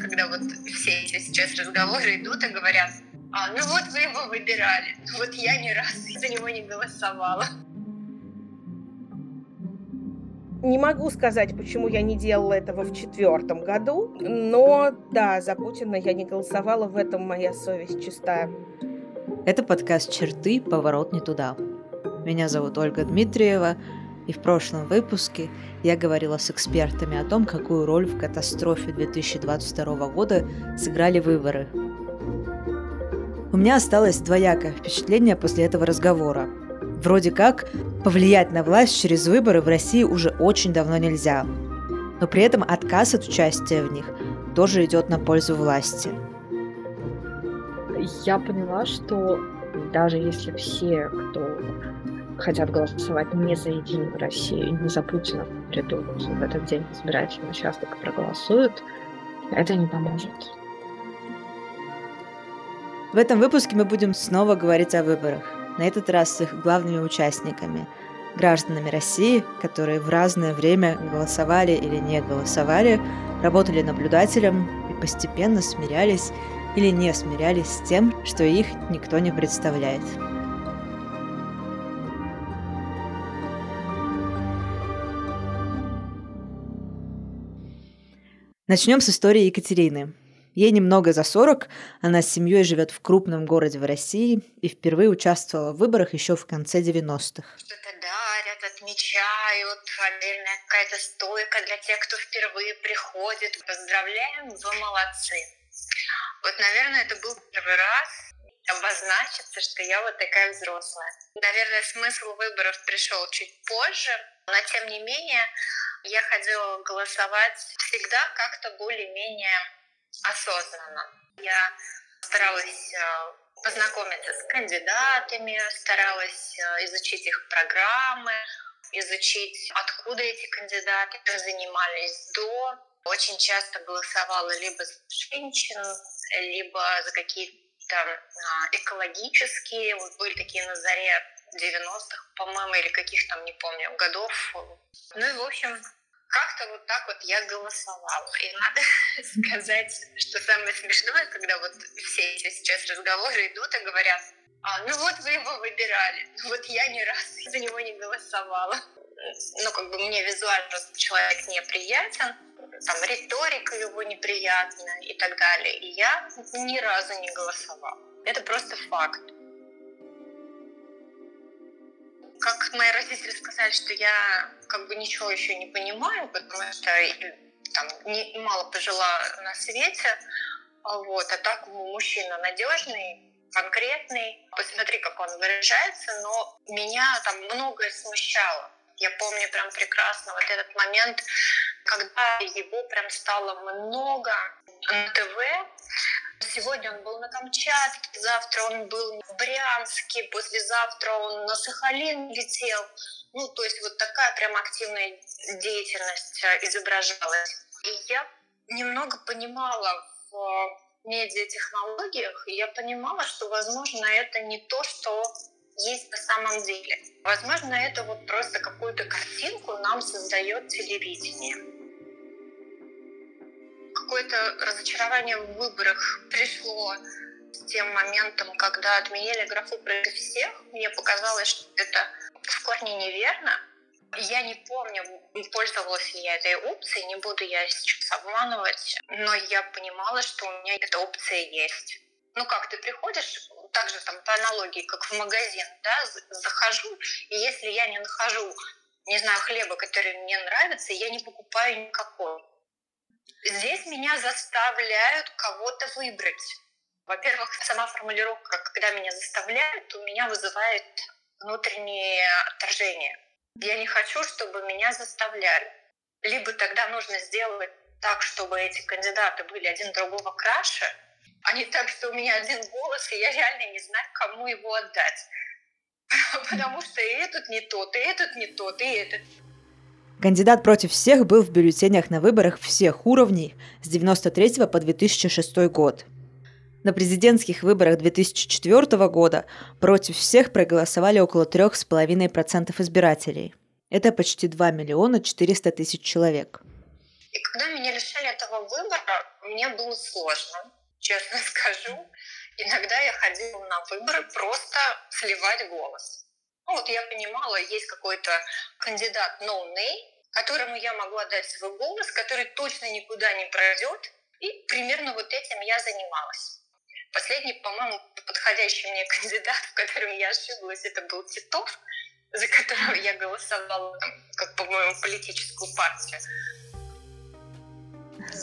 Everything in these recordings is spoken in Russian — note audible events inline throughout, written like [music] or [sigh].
когда вот все эти сейчас разговоры идут и говорят, а, ну вот вы его выбирали, вот я ни разу за него не голосовала. Не могу сказать, почему я не делала этого в четвертом году, но да, за Путина я не голосовала, в этом моя совесть чистая. Это подкаст «Черты. Поворот не туда». Меня зовут Ольга Дмитриева, и в прошлом выпуске я говорила с экспертами о том, какую роль в катастрофе 2022 года сыграли выборы. У меня осталось двоякое впечатление после этого разговора. Вроде как, повлиять на власть через выборы в России уже очень давно нельзя. Но при этом отказ от участия в них тоже идет на пользу власти. Я поняла, что даже если все, кто хотят голосовать не за Единую Россию, не за Путина придут в этот день в избирательный участок и проголосуют, это не поможет. В этом выпуске мы будем снова говорить о выборах на этот раз с их главными участниками – гражданами России, которые в разное время голосовали или не голосовали, работали наблюдателем и постепенно смирялись или не смирялись с тем, что их никто не представляет. Начнем с истории Екатерины. Ей немного за 40, она с семьей живет в крупном городе в России и впервые участвовала в выборах еще в конце 90-х. Что-то дарят, отмечают, отдельная какая-то стойка для тех, кто впервые приходит. Поздравляем, вы молодцы. Вот, наверное, это был первый раз обозначиться, что я вот такая взрослая. Наверное, смысл выборов пришел чуть позже, но тем не менее я ходила голосовать всегда как-то более-менее осознанно. Я старалась э, познакомиться с кандидатами, старалась э, изучить их программы, изучить, откуда эти кандидаты занимались до. Очень часто голосовала либо за женщин, либо за какие-то а, экологические. Вот были такие на заре 90-х, по-моему, или каких там, не помню, годов. Ну и, в общем, как-то вот так вот я голосовала. И надо [laughs] сказать, что самое смешное, когда вот все эти сейчас разговоры идут и говорят, а, ну вот вы его выбирали, вот я ни разу за него не голосовала. Ну, как бы мне визуально человек неприятен, там риторика его неприятна и так далее. И я ни разу не голосовала. Это просто факт. как мои родители сказали, что я как бы ничего еще не понимаю, потому что там не, мало пожила на свете, вот, а так мужчина надежный, конкретный. Посмотри, как он выражается, но меня там многое смущало. Я помню прям прекрасно вот этот момент, когда его прям стало много на ТВ, Сегодня он был на Камчатке, завтра он был в Брянске, послезавтра он на Сахалин летел. Ну, то есть вот такая прям активная деятельность э, изображалась. И я немного понимала в медиатехнологиях, и я понимала, что, возможно, это не то, что есть на самом деле. Возможно, это вот просто какую-то картинку нам создает телевидение какое-то разочарование в выборах пришло с тем моментом, когда отменили графу против всех. Мне показалось, что это в корне неверно. Я не помню, пользовалась ли я этой опцией, не буду я сейчас обманывать, но я понимала, что у меня эта опция есть. Ну как, ты приходишь, также там по аналогии, как в магазин, да, захожу, и если я не нахожу, не знаю, хлеба, который мне нравится, я не покупаю никакой. Здесь меня заставляют кого-то выбрать. Во-первых, сама формулировка, когда меня заставляют, у меня вызывает внутреннее отторжение. Я не хочу, чтобы меня заставляли. Либо тогда нужно сделать так, чтобы эти кандидаты были один другого краше, а не так, что у меня один голос, и я реально не знаю, кому его отдать. [laughs] Потому что и этот не тот, и этот не тот, и этот. Кандидат против всех был в бюллетенях на выборах всех уровней с 1993 по 2006 год. На президентских выборах 2004 года против всех проголосовали около 3,5% избирателей. Это почти 2 миллиона 400 тысяч человек. И когда меня лишали этого выбора, мне было сложно, честно скажу. Иногда я ходила на выборы просто сливать голос. Ну, вот я понимала, есть какой-то кандидат no name, которому я могу отдать свой голос, который точно никуда не пройдет, и примерно вот этим я занималась. Последний, по-моему, подходящий мне [laughs] кандидат, в котором я ошиблась, это был Титов, за которого я голосовала, как, по-моему, политическую партию.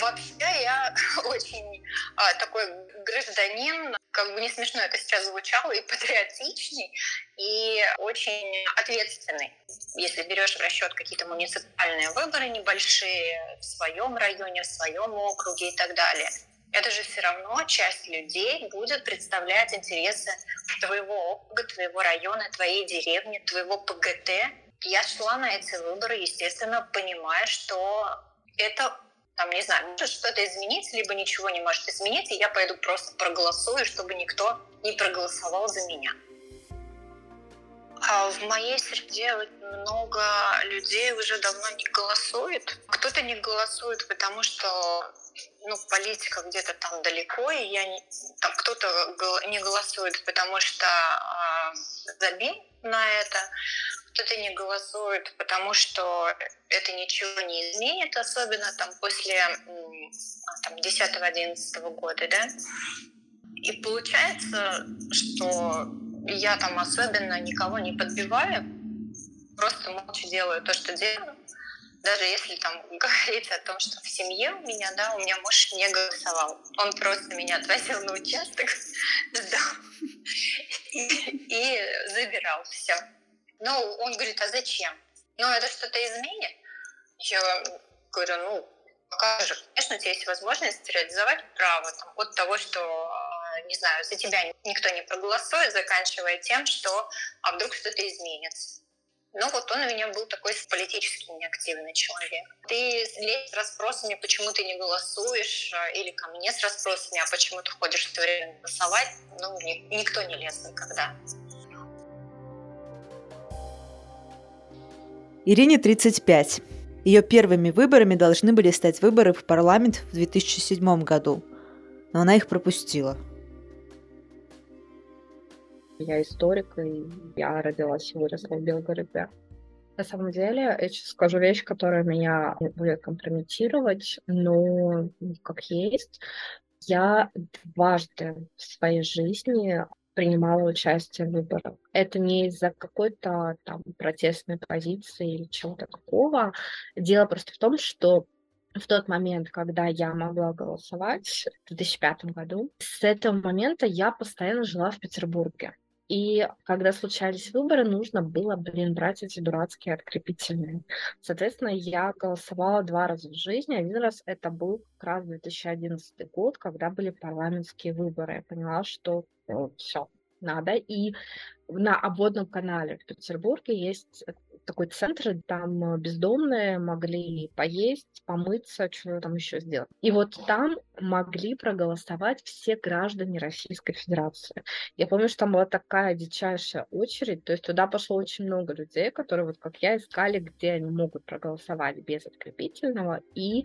Вообще я [laughs] очень а, такой гражданин, как бы не смешно это сейчас звучало, и [laughs] патриотичный, и очень ответственный. Если берешь в расчет какие-то муниципальные выборы небольшие в своем районе, в своем округе и так далее, это же все равно часть людей будет представлять интересы твоего округа, твоего района, твоей деревни, твоего ПГТ. Я шла на эти выборы, естественно, понимая, что это там, не знаю, может что-то изменить, либо ничего не может изменить, и я пойду просто проголосую, чтобы никто не проголосовал за меня. А в моей среде много людей уже давно не голосует. Кто-то не голосует, потому что ну, политика где-то там далеко, и я не, там кто-то не голосует, потому что э, забил на это, кто-то не голосует, потому что это ничего не изменит, особенно там после там, 10-11 года, да. И получается, что я там особенно никого не подбиваю, просто молча делаю то, что делаю. Даже если там [laughs] говорить о том, что в семье у меня, да, у меня муж не голосовал. Он просто меня отвозил на участок, [laughs] сдал [laughs] и, и забирал все. Ну, он говорит, а зачем? Ну, это что-то изменит? Я говорю, ну, пока же, конечно, у тебя есть возможность реализовать право там, от того, что, а, не знаю, за тебя никто не проголосует, заканчивая тем, что а вдруг что-то изменится. Ну вот он у меня был такой политически неактивный человек. Ты лезь с расспросами, почему ты не голосуешь, а, или ко мне с расспросами, а почему ты ходишь все время голосовать, ну, никто не лез никогда. Ирине 35. Ее первыми выборами должны были стать выборы в парламент в 2007 году, но она их пропустила. Я историк, и я родилась и выросла в Белгороде. На самом деле, я сейчас скажу вещь, которая меня будет компрометировать, но как есть. Я дважды в своей жизни принимала участие в выборах. Это не из-за какой-то там протестной позиции или чего-то такого. Дело просто в том, что в тот момент, когда я могла голосовать, в 2005 году, с этого момента я постоянно жила в Петербурге. И когда случались выборы, нужно было, блин, брать эти дурацкие открепительные. Соответственно, я голосовала два раза в жизни. Один раз это был как раз 2011 год, когда были парламентские выборы. Я поняла, что все, надо. И на обводном канале в Петербурге есть такой центр, там э, бездомные могли поесть, помыться, что там еще сделать. И вот там могли проголосовать все граждане Российской Федерации. Я помню, что там была такая дичайшая очередь, то есть туда пошло очень много людей, которые, вот как я, искали, где они могут проголосовать без открепительного, и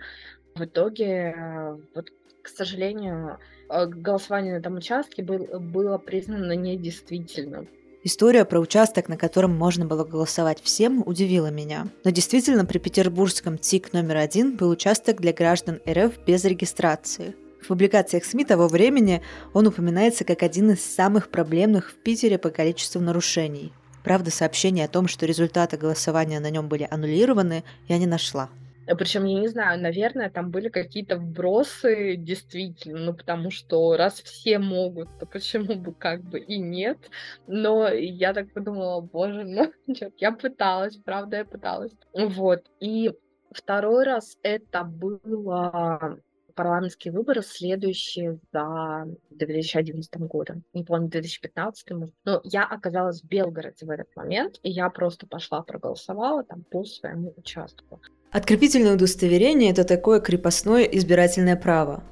в итоге, э, вот, к сожалению, э, голосование на этом участке был, было признано недействительным. История про участок, на котором можно было голосовать всем, удивила меня. Но действительно, при петербургском ТИК номер один был участок для граждан РФ без регистрации. В публикациях СМИ того времени он упоминается как один из самых проблемных в Питере по количеству нарушений. Правда, сообщение о том, что результаты голосования на нем были аннулированы, я не нашла. Э, Причем, я не знаю, наверное, там были какие-то вбросы действительно, ну, потому что раз все могут, то почему бы как бы и нет. Но я так подумала, боже, ну, [laughs] черт, я пыталась, правда, я пыталась. Вот. И второй раз это было парламентские выборы, следующие за 2011 годом. Не помню, 2015, но я оказалась в Белгороде в этот момент, и я просто пошла проголосовала там по своему участку. Открепительное удостоверение – это такое крепостное избирательное право.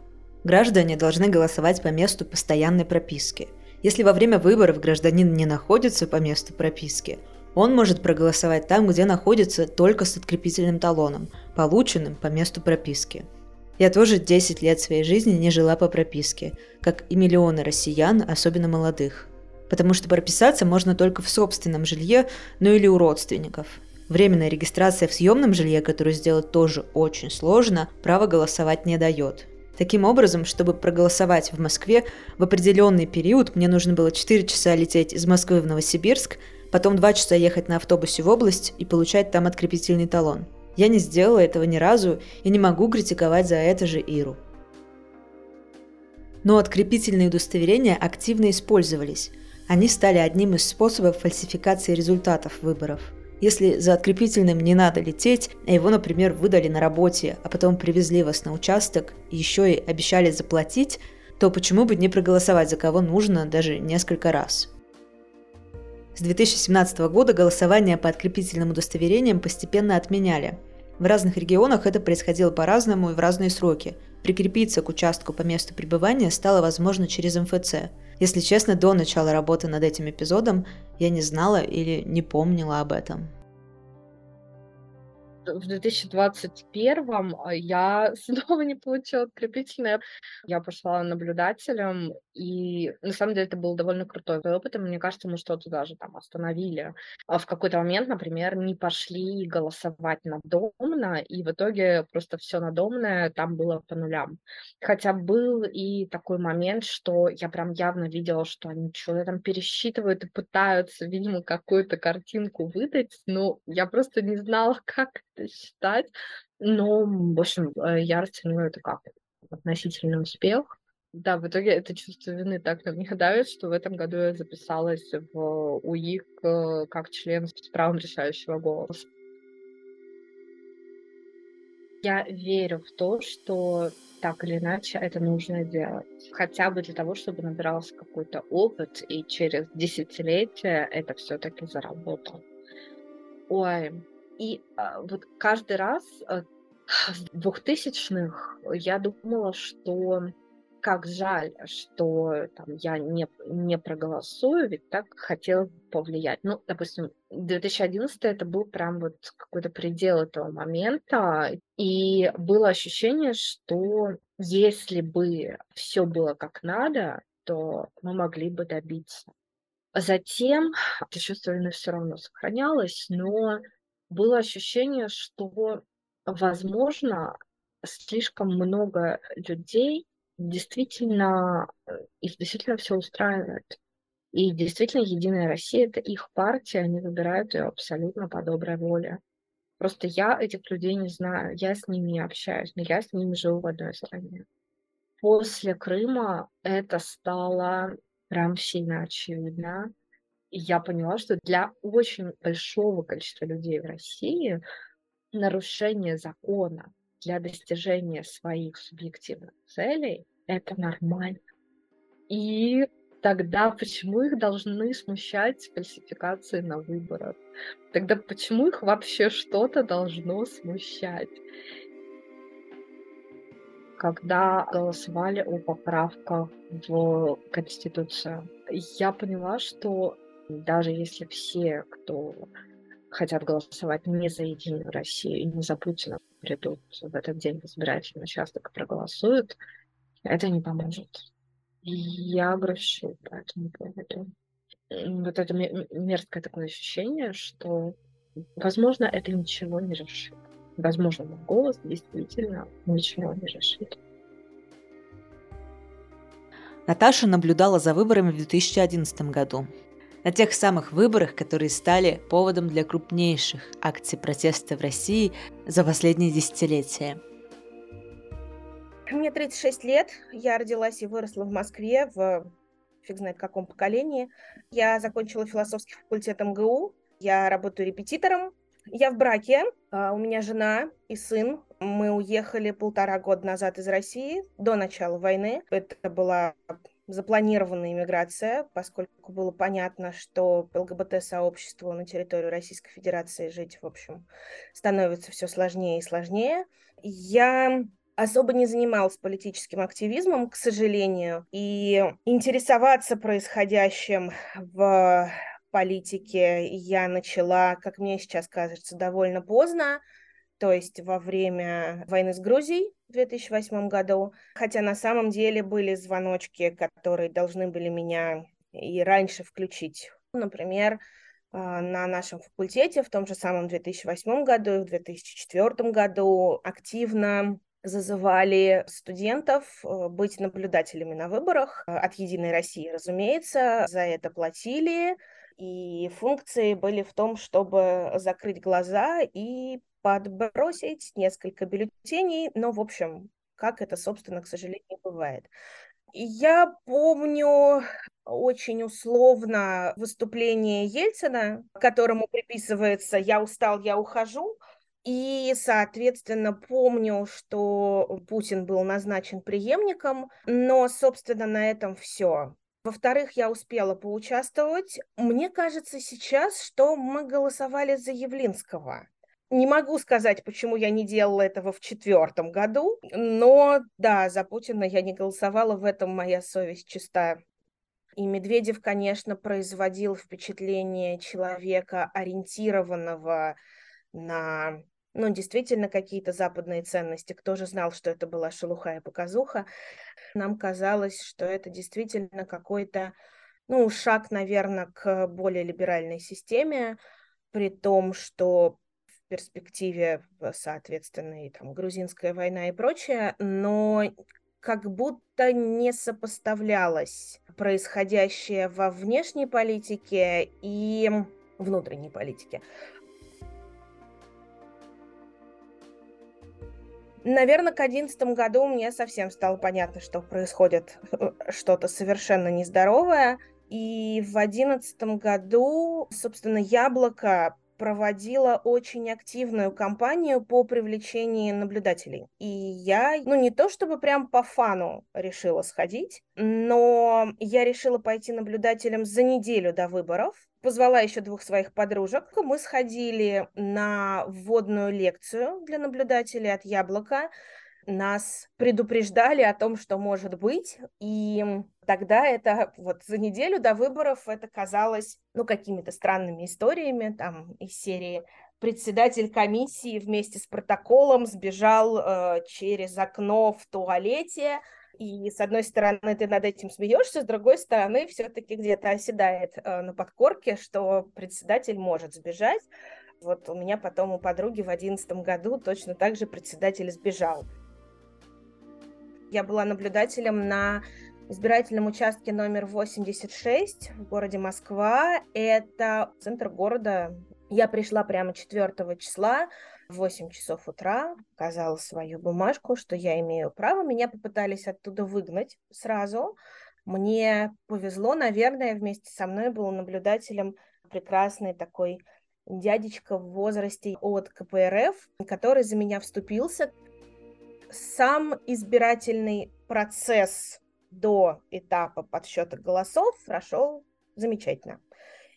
Граждане должны голосовать по месту постоянной прописки. Если во время выборов гражданин не находится по месту прописки, Он может проголосовать там, где находится только с открепительным талоном, полученным по месту прописки. Я тоже 10 лет своей жизни не жила по прописке, как и миллионы россиян, особенно молодых. Потому что прописаться можно только в собственном жилье, ну или у родственников. Временная регистрация в съемном жилье, которую сделать тоже очень сложно, право голосовать не дает. Таким образом, чтобы проголосовать в Москве, в определенный период мне нужно было 4 часа лететь из Москвы в Новосибирск, потом 2 часа ехать на автобусе в область и получать там открепительный талон. Я не сделала этого ни разу и не могу критиковать за это же Иру. Но открепительные удостоверения активно использовались. Они стали одним из способов фальсификации результатов выборов – если за открепительным не надо лететь, а его, например, выдали на работе, а потом привезли вас на участок еще и обещали заплатить, то почему бы не проголосовать за кого нужно даже несколько раз? С 2017 года голосование по открепительным удостоверениям постепенно отменяли. В разных регионах это происходило по-разному и в разные сроки. Прикрепиться к участку по месту пребывания стало возможно через МФЦ – если честно, до начала работы над этим эпизодом я не знала или не помнила об этом в 2021 а, я [laughs] снова не получила открепительное. Я пошла наблюдателем, и на самом деле это был довольно крутой опыт, и мне кажется, мы что-то даже там остановили. А в какой-то момент, например, не пошли голосовать надомно, и в итоге просто все надомное там было по нулям. Хотя был и такой момент, что я прям явно видела, что они что-то там пересчитывают и пытаются, видимо, какую-то картинку выдать, но я просто не знала, [laughs] как считать. Но, в общем, э, я расцениваю это как относительный успех. Да, в итоге это чувство вины так на меня давит, что в этом году я записалась в УИК как член с правом решающего голоса. Я верю в то, что так или иначе это нужно делать. Хотя бы для того, чтобы набирался какой-то опыт, и через десятилетия это все-таки заработал. Ой, и а, вот каждый раз а, с двухтысячных я думала, что как жаль, что там, я не, не проголосую, ведь так хотела повлиять. Ну, допустим, 2011 это был прям вот какой-то предел этого момента, и было ощущение, что если бы все было как надо, то мы могли бы добиться. Затем это чувство вины все равно сохранялось, но было ощущение, что, возможно, слишком много людей действительно, э, их действительно все устраивает. И действительно, Единая Россия — это их партия, они выбирают ее абсолютно по доброй воле. Просто я этих людей не знаю, я с ними не общаюсь, но я с ними живу в одной стране. После Крыма это стало прям сильно очевидно. Я поняла, что для очень большого количества людей в России нарушение закона для достижения своих субъективных целей – это нормально. И тогда почему их должны смущать фальсификации на выборах? Тогда почему их вообще что-то должно смущать? Когда голосовали о поправках в Конституцию, я поняла, что даже если все, кто хотят голосовать не за Единую Россию и не за Путина, придут в этот день в избирательный участок и проголосуют, это не поможет. Я грущу по этому поводу. Вот это мерзкое такое ощущение, что, возможно, это ничего не решит. Возможно, мой голос действительно ничего не решит. Наташа наблюдала за выборами в 2011 году на тех самых выборах, которые стали поводом для крупнейших акций протеста в России за последние десятилетия. Мне 36 лет, я родилась и выросла в Москве, в фиг знает каком поколении. Я закончила философский факультет МГУ, я работаю репетитором, я в браке, а, у меня жена и сын. Мы уехали полтора года назад из России до начала войны. Это была запланированная иммиграция, поскольку было понятно, что ЛГБТ-сообществу на территории Российской Федерации жить, в общем, становится все сложнее и сложнее. Я особо не занималась политическим активизмом, к сожалению, и интересоваться происходящим в политике я начала, как мне сейчас кажется, довольно поздно, то есть во время войны с Грузией в 2008 году, хотя на самом деле были звоночки, которые должны были меня и раньше включить. Например, а, на нашем факультете в том же самом 2008 году и в 2004 году активно зазывали студентов э, быть наблюдателями на выборах от «Единой России», разумеется. За это платили, и функции были в том, чтобы закрыть глаза и подбросить несколько бюллетеней, но, в общем, как это, собственно, к сожалению, бывает. Я помню очень условно выступление Ельцина, которому приписывается «я устал, я ухожу», и, соответственно, помню, что Путин был назначен преемником, но, собственно, на этом все. Во-вторых, я успела поучаствовать. Мне кажется сейчас, что мы голосовали за Явлинского. Не могу сказать, почему я не делала этого в четвертом году, но да, за Путина я не голосовала, в этом моя совесть чиста. И Медведев, конечно, производил впечатление человека, ориентированного на, ну, действительно, какие-то западные ценности. Кто же знал, что это была шелуха и показуха? Нам казалось, что это действительно какой-то, ну, шаг, наверное, к более либеральной системе, при том, что перспективе, соответственно, и там грузинская война и прочее, но как будто не сопоставлялось происходящее во внешней политике и внутренней политике. Наверное, к одиннадцатому году мне совсем стало понятно, что происходит что-то совершенно нездоровое. И в одиннадцатом году, собственно, яблоко проводила очень активную кампанию по привлечению наблюдателей. И я, ну не то чтобы прям по фану решила сходить, но я решила пойти наблюдателем за неделю до выборов. Позвала еще двух своих подружек. Мы сходили на вводную лекцию для наблюдателей от Яблока нас предупреждали о том, что может быть, и тогда это вот за неделю до выборов это казалось, ну, какими-то странными историями, там, из серии председатель комиссии вместе с протоколом сбежал э, через окно в туалете, и с одной стороны ты над этим смеешься, с другой стороны все-таки где-то оседает э, на подкорке, что председатель может сбежать. Вот у меня потом у подруги в одиннадцатом году точно так же председатель сбежал. Я была наблюдателем на избирательном участке номер 86 в городе Москва. Это центр города. Я пришла прямо 4 числа в 8 часов утра, показала свою бумажку, что я имею право. Меня попытались оттуда выгнать сразу. Мне повезло, наверное, вместе со мной был наблюдателем прекрасный такой дядечка в возрасте от КПРФ, который за меня вступился сам избирательный процесс до этапа подсчета голосов прошел замечательно.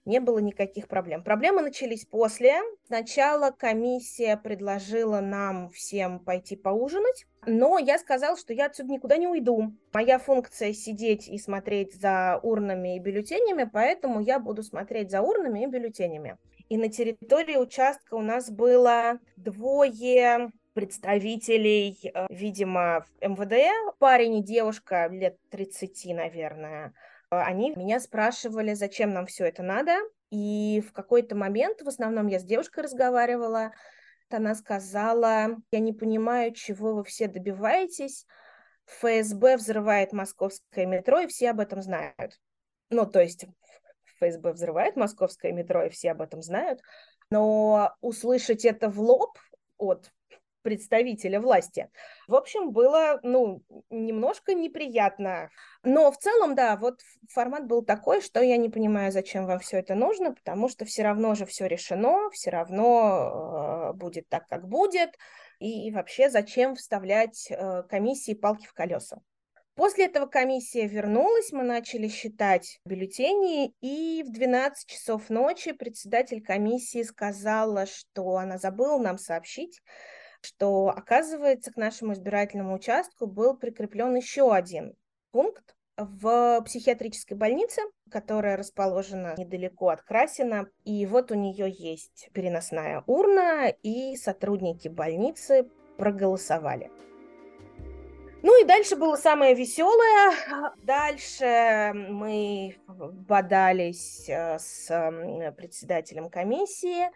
Не было никаких проблем. Проблемы начались после. Сначала комиссия предложила нам всем пойти поужинать, но я сказала, что я отсюда никуда не уйду. Моя функция сидеть и смотреть за урнами и бюллетенями, поэтому я буду смотреть за урнами и бюллетенями. И на территории участка у нас было двое представителей, э, видимо, МВД, парень и девушка лет 30, наверное, э, они меня спрашивали, зачем нам все это надо. И в какой-то момент, в основном я с девушкой разговаривала, она сказала, я не понимаю, чего вы все добиваетесь. ФСБ взрывает московское метро, и все об этом знают. Ну, то есть ФСБ взрывает московское метро, и все об этом знают. Но услышать это в лоб от представителя власти. В общем, было, ну, немножко неприятно. Но в целом, да, вот формат был такой, что я не понимаю, зачем вам все это нужно, потому что все равно же все решено, все равно э, будет так, как будет. И, и вообще, зачем вставлять э, комиссии палки в колеса? После этого комиссия вернулась, мы начали считать бюллетени, и в 12 часов ночи председатель комиссии сказала, что она забыла нам сообщить, что, оказывается, к нашему избирательному участку был прикреплен еще один пункт в психиатрической больнице, которая расположена недалеко от Красина. И вот у нее есть переносная урна, и сотрудники больницы проголосовали. Ну и дальше было самое веселое. Дальше мы бодались э, с председателем комиссии.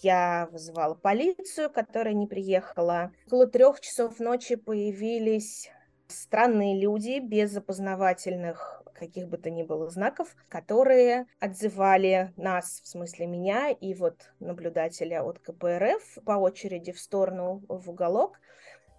Я вызывала полицию, которая не приехала. Около трех часов ночи появились странные люди без опознавательных каких бы то ни было знаков, которые отзывали нас, в смысле меня и вот наблюдателя от КПРФ по очереди в сторону в уголок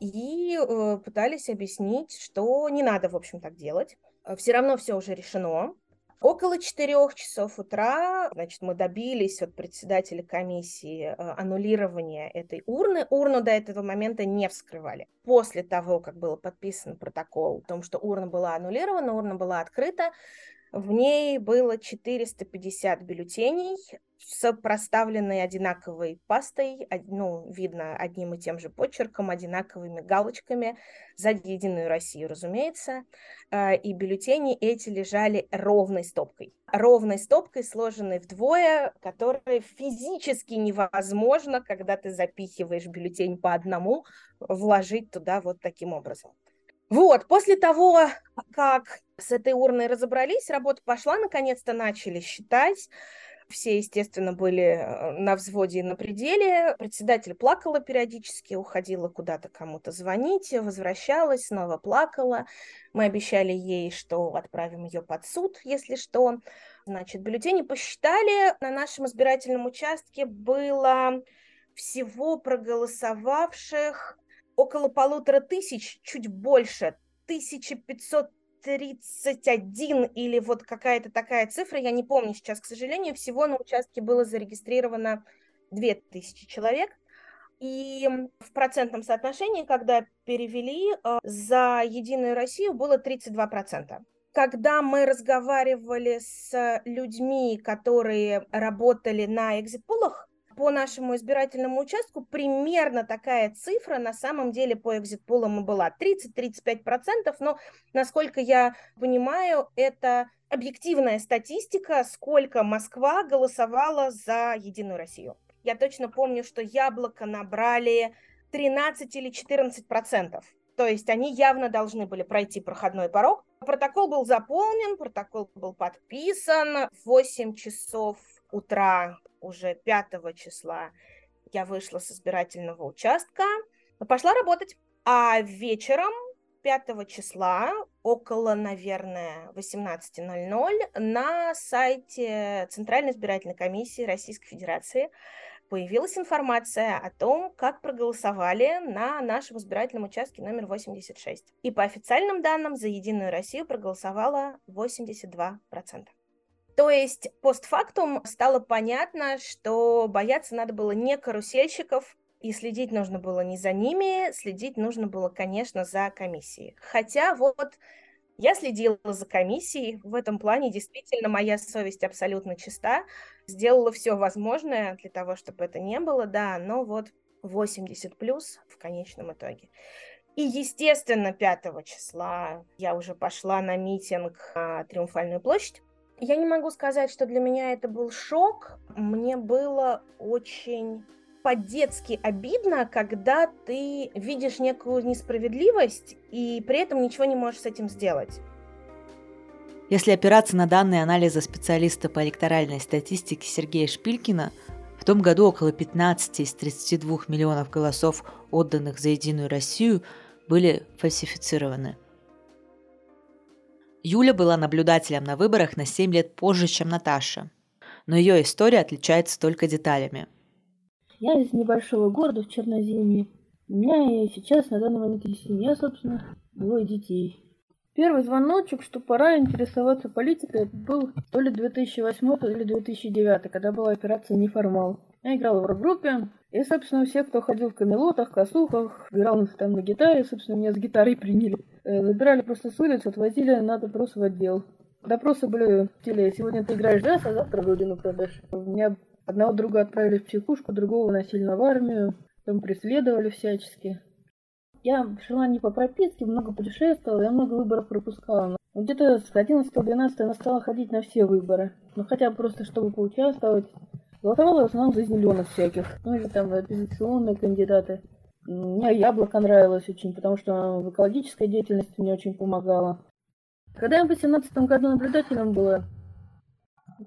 и э, пытались объяснить, что не надо, в общем, так делать. Все равно все уже решено, Около четырех часов утра, значит, мы добились от председателя комиссии э, аннулирования этой урны. Урну до этого момента не вскрывали. После того, как был подписан протокол о том, что урна была аннулирована, урна была открыта, в ней было 450 бюллетеней с проставленной одинаковой пастой, ну, видно одним и тем же почерком, одинаковыми галочками за Единую Россию, разумеется. А, и бюллетени эти лежали ровной стопкой. Ровной стопкой, сложенной вдвое, которая физически невозможно, когда ты запихиваешь бюллетень по одному, вложить туда вот таким образом. Вот, после того, как с этой урной разобрались, работа пошла, наконец-то начали считать. Все, естественно, были э, на взводе и на пределе. Председатель плакала периодически, уходила куда-то кому-то звонить, возвращалась, снова плакала. Мы обещали ей, что отправим ее под суд, если что. Значит, бюллетени посчитали. На нашем избирательном участке было всего проголосовавших около полутора тысяч, чуть больше, 1531 или вот какая-то такая цифра, я не помню сейчас, к сожалению, всего на участке было зарегистрировано 2000 человек. И в процентном соотношении, когда перевели, э, за Единую Россию было 32%. Когда мы разговаривали с людьми, которые работали на экзитпулах, по нашему избирательному участку примерно такая цифра на самом деле по экзит-полам и была 30-35%, но, насколько я понимаю, это объективная статистика, сколько Москва голосовала за Единую Россию. Я точно помню, что яблоко набрали 13 или 14 процентов. То есть они явно должны были пройти проходной порог. Протокол был заполнен, протокол был подписан. В 8 часов утра уже 5 числа я вышла с избирательного участка, пошла работать. А вечером 5 числа около, наверное, 18.00 на сайте Центральной избирательной комиссии Российской Федерации появилась информация о том, как проголосовали на нашем избирательном участке номер 86. И по официальным данным за Единую Россию проголосовало 82%. То есть постфактум стало понятно, что бояться надо было не карусельщиков, и следить нужно было не за ними, следить нужно было, конечно, за комиссией. Хотя вот я следила за комиссией, в этом плане действительно моя совесть абсолютно чиста, сделала все возможное для того, чтобы это не было, да, но вот 80 плюс в конечном итоге. И, естественно, 5 числа я уже пошла на митинг на Триумфальную площадь, я не могу сказать, что для меня это был шок. Мне было очень по-детски обидно, когда ты видишь некую несправедливость и при этом ничего не можешь с этим сделать. Если опираться на данные анализа специалиста по электоральной статистике Сергея Шпилькина, в том году около 15 из 32 миллионов голосов, отданных за Единую Россию, были фальсифицированы. Юля была наблюдателем на выборах на 7 лет позже, чем Наташа. Но ее история отличается только деталями. Я из небольшого города в Черноземье. У меня и сейчас на данный момент есть семья, собственно, двое детей. Первый звоночек, что пора интересоваться политикой, был то ли 2008, то ли 2009, когда была операция «Неформал». Я играла в рок-группе, и, собственно, все, кто ходил в камелотах, косухах, играл там на гитаре, собственно, меня с гитарой приняли. Э, забирали просто с улицы, отвозили на допрос в отдел. Допросы были в теле. Сегодня ты играешь джаз, а завтра родину продашь. Меня одного друга отправили в психушку, другого насильно в армию. Там преследовали всячески. Я жила не по прописке, много путешествовала, я много выборов пропускала. Где-то с 11-12 она стала ходить на все выборы. Ну, хотя бы просто, чтобы поучаствовать. Голосовала в основном за зеленых всяких. Ну, или там оппозиционные кандидаты. Мне яблоко нравилось очень, потому что в экологической деятельности мне очень помогала. Когда я в 18 году наблюдателем была,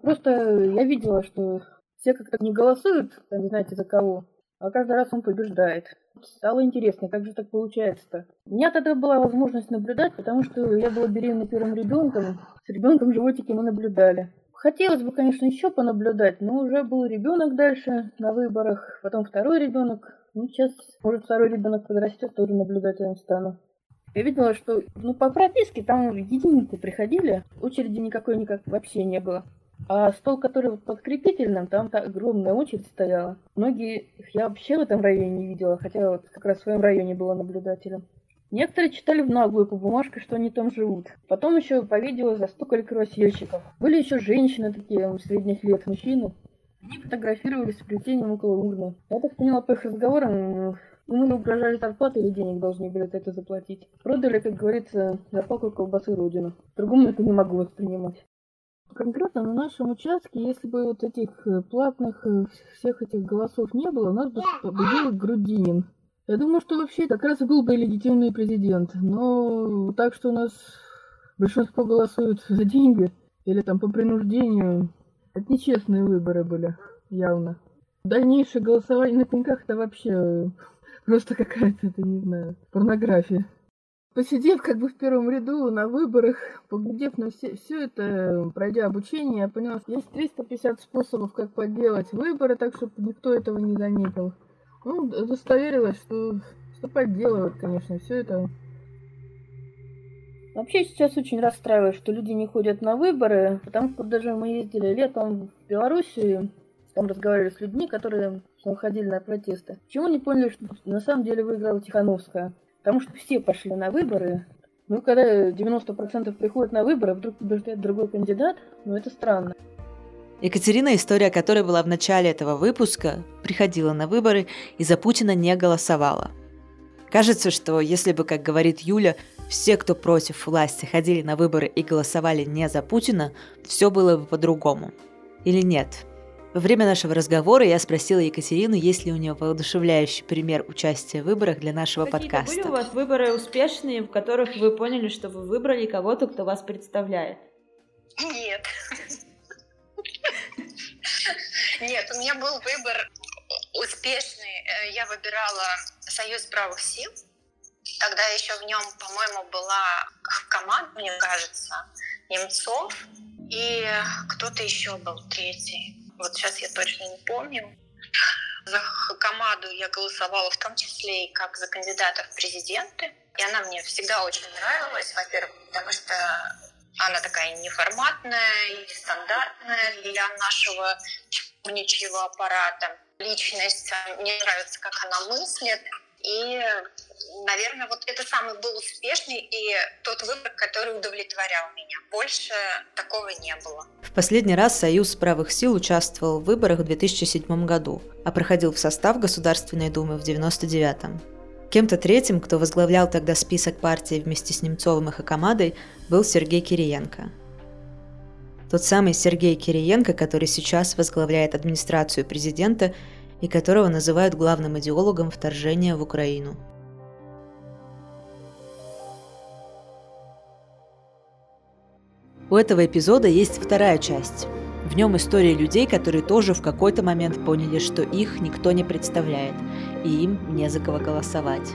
просто я видела, что все как-то не голосуют, там, не знаете за кого, а каждый раз он побеждает. Стало интересно, как же так получается-то. У меня тогда была возможность наблюдать, потому что я была беременна первым ребенком. С ребенком в животике мы наблюдали. Хотелось бы, конечно, еще понаблюдать, но уже был ребенок дальше на выборах, потом второй ребенок. Ну, сейчас, может, второй ребенок подрастет, тоже наблюдателем стану. Я видела, что ну, по прописке там единицы приходили, очереди никакой никак вообще не было. А стол, который вот подкрепительным, там та огромная очередь стояла. Многие я вообще в этом районе не видела, хотя вот как раз в своем районе была наблюдателем. Некоторые читали в наглую по бумажке, что они там живут. Потом еще по видео застукали карусельщиков. Были еще женщины такие, средних лет, мужчины. Они фотографировались с плетением около урны. Я так поняла по их разговорам, мы угрожали зарплаты или денег должны были за это заплатить. Продали, как говорится, за палку колбасы родину. Другому это не могу воспринимать. Конкретно на нашем участке, если бы вот этих э, платных э, всех этих голосов не было, нас бы победил Грудинин. Я думаю, что вообще как раз был бы легитимный президент. Но так что у нас большинство голосует за деньги или там по принуждению, это нечестные выборы были, явно. Дальнейшее голосование на пеньках это вообще просто какая-то, это не знаю, порнография посидев как бы в первом ряду на выборах, поглядев на все, все это, пройдя обучение, я поняла, что есть 350 способов, как подделать выборы, так чтобы никто этого не заметил. Ну, удостоверилась, что, что подделывают, конечно, все это. Вообще сейчас очень расстраивает, что люди не ходят на выборы, потому что даже мы ездили летом в Белоруссию, там разговаривали с людьми, которые ходили на протесты. Чего не поняли, что на самом деле выиграла Тихановская. Потому что все пошли на выборы. Ну, когда 90% приходят на выборы, вдруг побеждает другой кандидат, ну, это странно. Екатерина, история которой была в начале этого выпуска, приходила на выборы и за Путина не голосовала. Кажется, что если бы, как говорит Юля, все, кто против власти, ходили на выборы и голосовали не за Путина, все было бы по-другому. Или нет? Во время нашего разговора я спросила Екатерину, есть ли у нее воодушевляющий пример участия в выборах для нашего Какие-то подкаста. были у вас выборы успешные, в которых вы поняли, что вы выбрали кого-то, кто вас представляет? Нет. Нет, у меня был выбор успешный. Э, я выбирала Союз правых сил. Тогда еще в нем, по-моему, была команда, мне кажется, Немцов. И кто-то еще был третий. Вот сейчас я точно не помню. За команду я голосовала в том числе и как за кандидата в президенты. И она мне всегда очень нравилась, во-первых, потому что она такая неформатная и стандартная для нашего чурничьего аппарата. Личность, мне нравится, как она мыслит. И, наверное, вот это самый был успешный и тот выбор, который удовлетворял меня. Больше такого не было. В последний раз Союз правых сил участвовал в выборах в 2007 году, а проходил в состав Государственной Думы в 1999 Кем-то третьим, кто возглавлял тогда список партии вместе с Немцовым и Хакамадой, был Сергей Кириенко. Тот самый Сергей Кириенко, который сейчас возглавляет администрацию президента и которого называют главным идеологом вторжения в Украину. У этого эпизода есть вторая часть. В нем истории людей, которые тоже в какой-то момент поняли, что их никто не представляет, и им не за кого голосовать,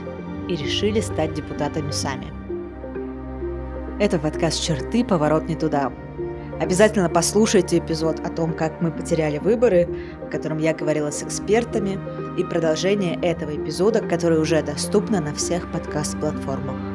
и решили стать депутатами сами. Это подкаст «Черты. Поворот не туда». Обязательно послушайте эпизод о том, как мы потеряли выборы, в котором я говорила с экспертами, и продолжение этого эпизода, которое уже доступно на всех подкаст-платформах.